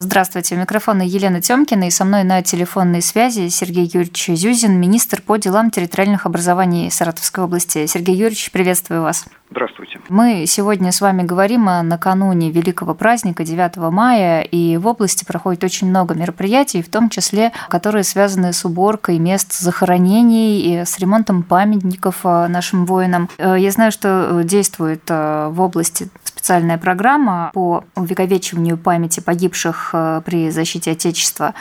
Здравствуйте, у микрофона Елена Тёмкина и со мной на телефонной связи Сергей Юрьевич Зюзин, министр по делам территориальных образований Саратовской области. Сергей Юрьевич, приветствую вас. Здравствуйте. Мы сегодня с вами говорим о накануне великого праздника 9 мая, и в области проходит очень много мероприятий, в том числе, которые связаны с уборкой мест захоронений и с ремонтом памятников э, нашим воинам. Э, я знаю, что действует э, в области специальная программа по увековечиванию памяти погибших при защите Отечества.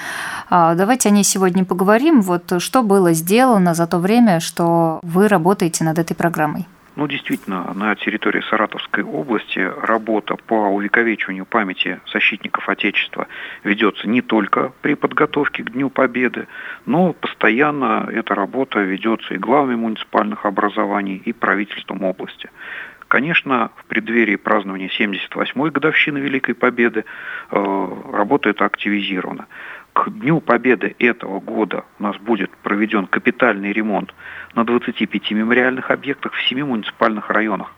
Давайте о ней сегодня поговорим. Вот что было сделано за то время, что вы работаете над этой программой? Ну, действительно, на территории Саратовской области работа по увековечиванию памяти защитников Отечества ведется не только при подготовке к Дню Победы, но постоянно эта работа ведется и главами муниципальных образований, и правительством области. Конечно, в преддверии празднования 78-й годовщины Великой Победы э, работа эта активизирована к Дню Победы этого года у нас будет проведен капитальный ремонт на 25 мемориальных объектах в 7 муниципальных районах.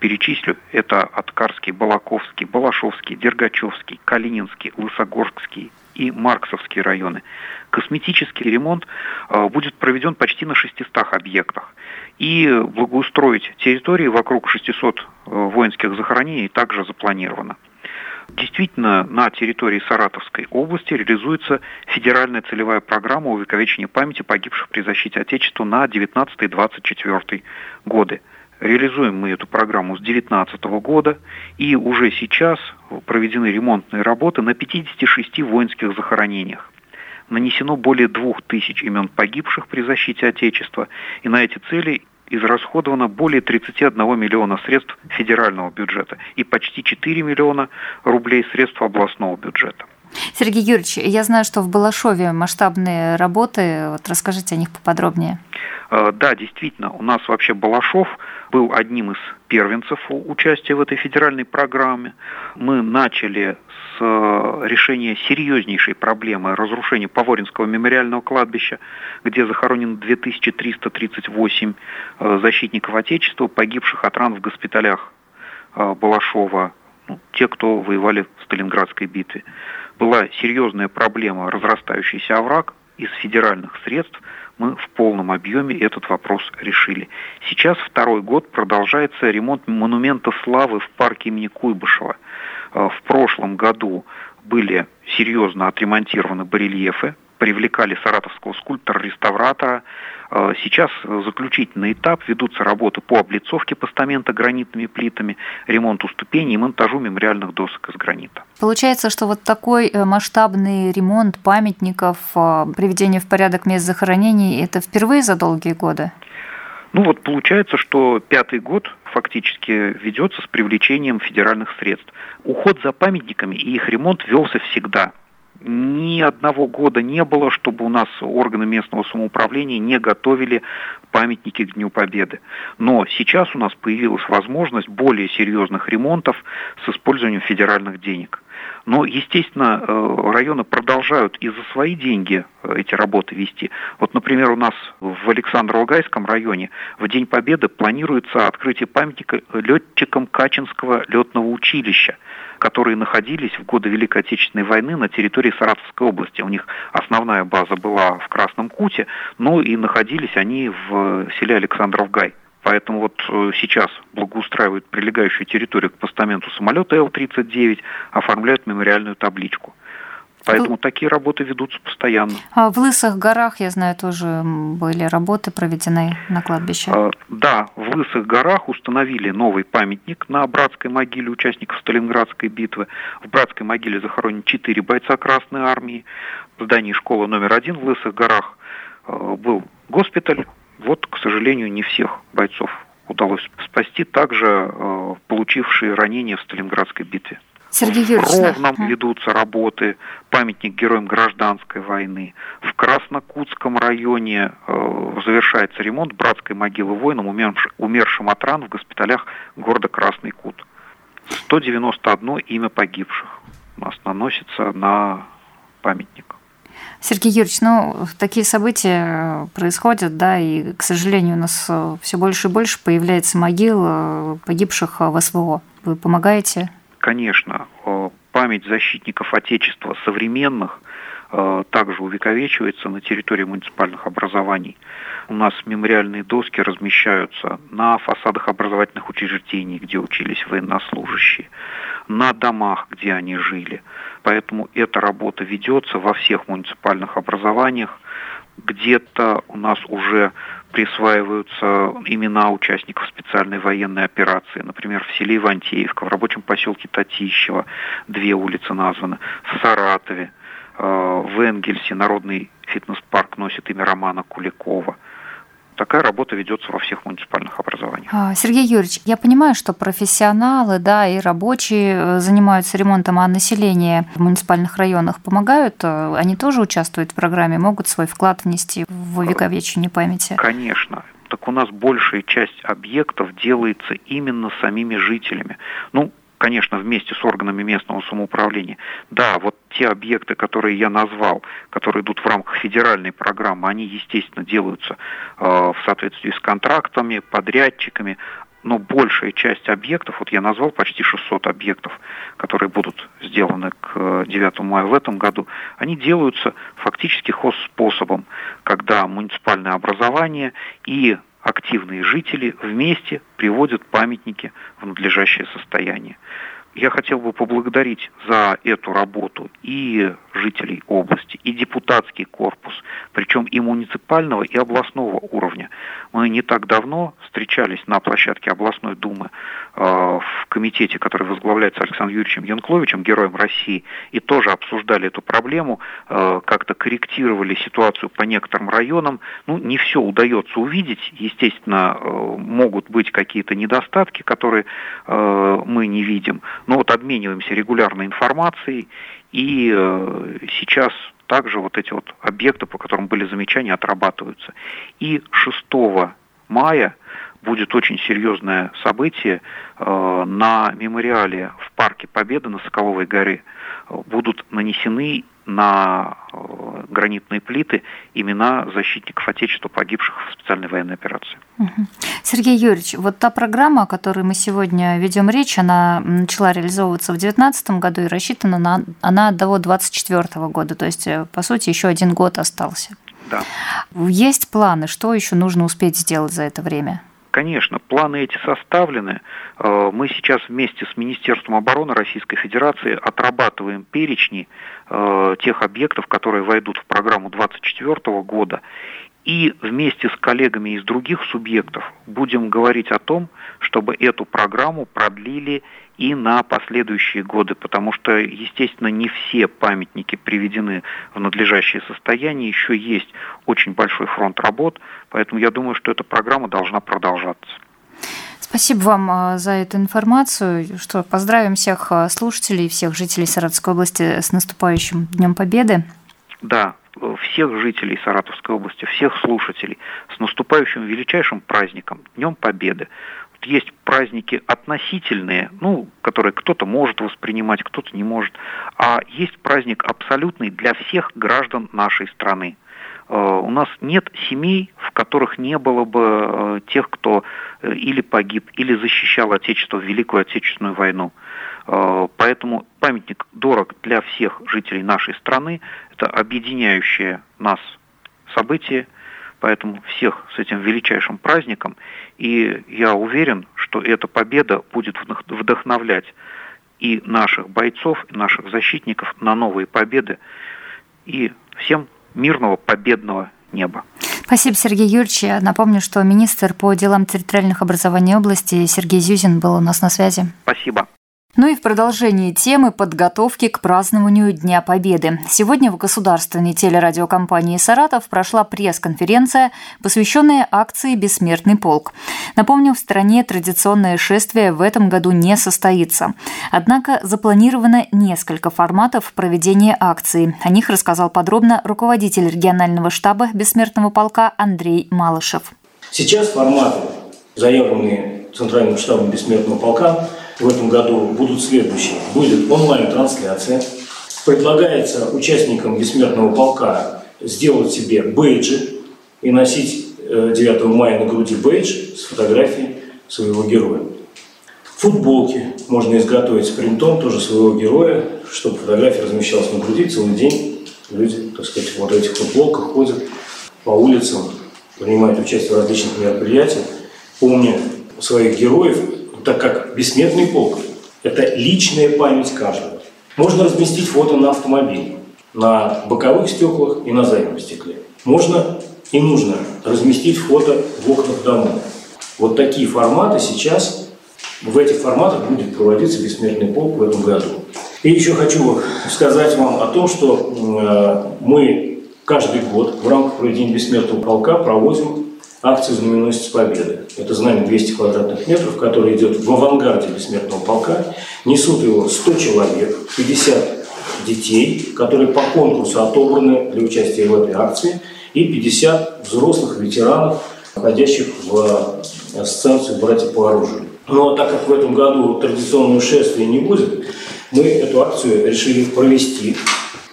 Перечислю, это Откарский, Балаковский, Балашовский, Дергачевский, Калининский, Лысогорский и Марксовские районы. Косметический ремонт э, будет проведен почти на 600 объектах. И благоустроить территории вокруг 600 э, воинских захоронений также запланировано. Действительно, на территории Саратовской области реализуется федеральная целевая программа увековечения памяти погибших при защите Отечества на 19-24 годы. Реализуем мы эту программу с 2019 года, и уже сейчас проведены ремонтные работы на 56 воинских захоронениях. Нанесено более двух тысяч имен погибших при защите Отечества, и на эти цели израсходовано более 31 миллиона средств федерального бюджета и почти 4 миллиона рублей средств областного бюджета. Сергей Юрьевич, я знаю, что в Балашове масштабные работы. Вот расскажите о них поподробнее. Э, да, действительно, у нас вообще Балашов был одним из первенцев участия в этой федеральной программе. Мы начали с э, решения серьезнейшей проблемы разрушения Поворинского мемориального кладбища, где захоронено 2338 э, защитников Отечества, погибших от ран в госпиталях Балашова, ну, те, кто воевали в Сталинградской битве. Была серьезная проблема разрастающийся овраг из федеральных средств – мы в полном объеме этот вопрос решили. Сейчас второй год продолжается ремонт монумента славы в парке имени Куйбышева. Э, в прошлом году были серьезно отремонтированы барельефы, привлекали саратовского скульптора-реставратора. Э, сейчас заключительный этап, ведутся работы по облицовке постамента гранитными плитами, ремонту ступеней и монтажу мемориальных досок из гранита. Получается, что вот такой э, масштабный ремонт памятников, э, приведение в порядок мест захоронений, это впервые за долгие годы? Ну вот получается, что пятый год фактически ведется с привлечением федеральных средств. Уход за памятниками и их ремонт велся всегда ни одного года не было, чтобы у нас органы местного самоуправления не готовили памятники к Дню Победы. Но сейчас у нас появилась возможность более серьезных ремонтов с использованием федеральных денег. Но, естественно, э, районы продолжают и за свои деньги э, эти работы вести. Вот, например, у нас в Александро-Лугайском районе в День Победы планируется открытие памятника летчикам Качинского летного училища которые находились в годы Великой Отечественной войны на территории Саратовской области. У них основная база была в Красном Куте, но и находились они в селе Александров-Гай. Поэтому вот э, сейчас благоустраивают прилегающую территорию к постаменту самолета Л-39, оформляют мемориальную табличку. Поэтому в... такие работы ведутся постоянно. А в Лысых горах, я знаю, тоже были работы проведены на кладбище. А, да, в Лысых горах установили новый памятник на братской могиле участников Сталинградской битвы. В братской могиле захоронены четыре бойца Красной Армии. В здании школы номер один в Лысых горах а, был госпиталь. Вот, к сожалению, не всех бойцов удалось спасти, также а, получившие ранения в Сталинградской битве. Сергей Юрьевич, в Ровном да. ведутся работы, памятник героям гражданской войны. В Краснокутском районе э, завершается ремонт братской могилы воинам, умершим, умершим от ран в госпиталях города Красный Кут. 191 имя погибших у нас наносится на памятник. Сергей Юрьевич, ну, такие события происходят, да, и, к сожалению, у нас все больше и больше появляется могил погибших в СВО. Вы помогаете? Конечно. Память защитников Отечества современных также увековечивается на территории муниципальных образований. У нас мемориальные доски размещаются на фасадах образовательных учреждений, где учились военнослужащие, на домах, где они жили. Поэтому эта работа ведется во всех муниципальных образованиях. Где-то у нас уже присваиваются имена участников специальной военной операции. Например, в селе Ивантеевка, в рабочем поселке Татищево две улицы названы, в Саратове, э, в Энгельсе народный фитнес-парк носит имя Романа Куликова – такая работа ведется во всех муниципальных образованиях. А, Сергей Юрьевич, я понимаю, что профессионалы, да, и рабочие э, занимаются ремонтом, а население в муниципальных районах помогают? Э, они тоже участвуют в программе, могут свой вклад внести в увековечение памяти? Конечно так у нас большая часть объектов делается именно самими жителями. Ну, конечно, вместе с органами местного самоуправления. Да, вот те объекты, которые я назвал, которые идут в рамках федеральной программы, они, естественно, делаются э, в соответствии с контрактами, подрядчиками, но большая часть объектов, вот я назвал почти 600 объектов, которые будут сделаны к 9 мая в этом году, они делаются фактически хозспособом, когда муниципальное образование и активные жители вместе приводят памятники в надлежащее состояние. Я хотел бы поблагодарить за эту работу и жителей области, и депутатский корпус, причем и муниципального, и областного уровня. Мы не так давно встречались на площадке областной думы э, в комитете, который возглавляется Александром Юрьевичем Янкловичем, героем России, и тоже обсуждали эту проблему, э, как-то корректировали ситуацию по некоторым районам. Ну, не все удается увидеть, естественно, э, могут быть какие-то недостатки, которые мы не видим, но вот обмениваемся регулярной информацией, и э, сейчас также вот эти вот объекты, по которым были замечания, отрабатываются. И 6 мая будет очень серьезное событие э, на мемориале в парке Победы на Соколовой горе. Будут нанесены на э, гранитные плиты имена защитников Отечества, погибших в специальной военной операции. Сергей Юрьевич, вот та программа, о которой мы сегодня ведем речь, она начала реализовываться в 2019 году и рассчитана на, она до 2024 года, то есть, э, по сути, еще один год остался. Да. Есть планы, что еще нужно успеть сделать за это время? Конечно, планы эти составлены. Э, мы сейчас вместе с Министерством обороны Российской Федерации отрабатываем перечни э, тех объектов, которые войдут в программу 2024 года. И вместе с коллегами из других субъектов будем говорить о том, чтобы эту программу продлили и на последующие годы, потому что, естественно, не все памятники приведены в надлежащее состояние, еще есть очень большой фронт работ, поэтому я думаю, что эта программа должна продолжаться. Спасибо вам а, за эту информацию. Что, поздравим всех а, слушателей, всех жителей Саратовской области с наступающим Днем Победы. Да, всех жителей Саратовской области, всех слушателей с наступающим величайшим праздником, Днем Победы есть праздники относительные, ну, которые кто-то может воспринимать, кто-то не может, а есть праздник абсолютный для всех граждан нашей страны. Э, у нас нет семей, в которых не было бы э, тех, кто э, или погиб, или защищал Отечество в Великую Отечественную войну. Поэтому памятник дорог для всех жителей нашей страны. Это объединяющее нас событие – Поэтому всех с этим величайшим праздником. И я уверен, что эта победа будет вдохновлять и наших бойцов, и наших защитников на новые победы. И всем мирного победного неба. Спасибо, Сергей Юрьевич. Я напомню, что министр по делам территориальных образований области Сергей Зюзин был у нас на связи. Спасибо. Ну и в продолжении темы подготовки к празднованию Дня Победы. Сегодня в государственной телерадиокомпании «Саратов» прошла пресс-конференция, посвященная акции «Бессмертный полк». Напомню, в стране традиционное шествие в этом году не состоится. Однако запланировано несколько форматов проведения акции. О них рассказал подробно руководитель регионального штаба «Бессмертного полка» Андрей Малышев. Сейчас форматы, заявленные Центральным штабом «Бессмертного полка», в этом году будут следующие. Будет онлайн-трансляция. Предлагается участникам бессмертного полка сделать себе бейджи и носить 9 э, мая на груди бейдж с фотографией своего героя. Футболки можно изготовить с принтом тоже своего героя, чтобы фотография размещалась на груди целый день. Люди, так сказать, вот в этих футболках ходят по улицам, принимают участие в различных мероприятиях, помня своих героев, так как бессмертный полк – это личная память каждого. Можно разместить фото на автомобиле, на боковых стеклах и на заднем стекле. Можно и нужно разместить фото в окнах домов. Вот такие форматы сейчас, в этих форматах будет проводиться бессмертный полк в этом году. И еще хочу сказать вам о том, что э, мы каждый год в рамках проведения бессмертного полка проводим акцию «Знаменосец Победы». Это знамя 200 квадратных метров, которое идет в авангарде бессмертного полка. Несут его 100 человек, 50 детей, которые по конкурсу отобраны для участия в этой акции, и 50 взрослых ветеранов, входящих в ассоциацию «Братья по оружию». Но так как в этом году традиционного шествия не будет, мы эту акцию решили провести.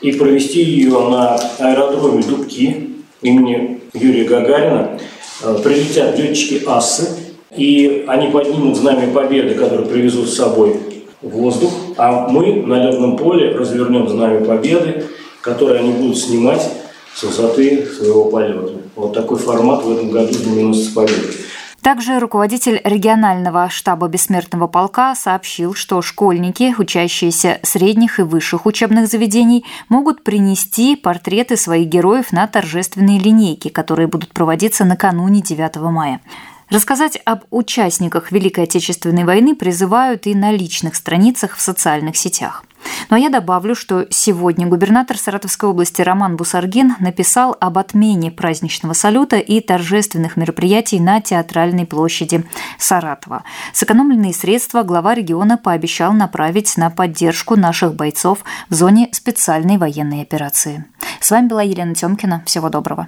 И провести ее на аэродроме Дубки имени Юрия Гагарина. Э, прилетят летчики АСы, и они поднимут знамя победы, которое привезут с собой в воздух, а мы на летном поле развернем знамя победы, которое они будут снимать с высоты своего полета. Вот такой формат в этом году знаменосец победы. Также руководитель регионального штаба бессмертного полка сообщил, что школьники, учащиеся средних и высших учебных заведений, могут принести портреты своих героев на торжественные линейки, которые будут проводиться накануне 9 мая. Рассказать об участниках Великой Отечественной войны призывают и на личных страницах в социальных сетях. Но я добавлю, что сегодня губернатор Саратовской области Роман Бусаргин написал об отмене праздничного салюта и торжественных мероприятий на Театральной площади Саратова. Сэкономленные средства глава региона пообещал направить на поддержку наших бойцов в зоне специальной военной операции. С вами была Елена Тёмкина. Всего доброго.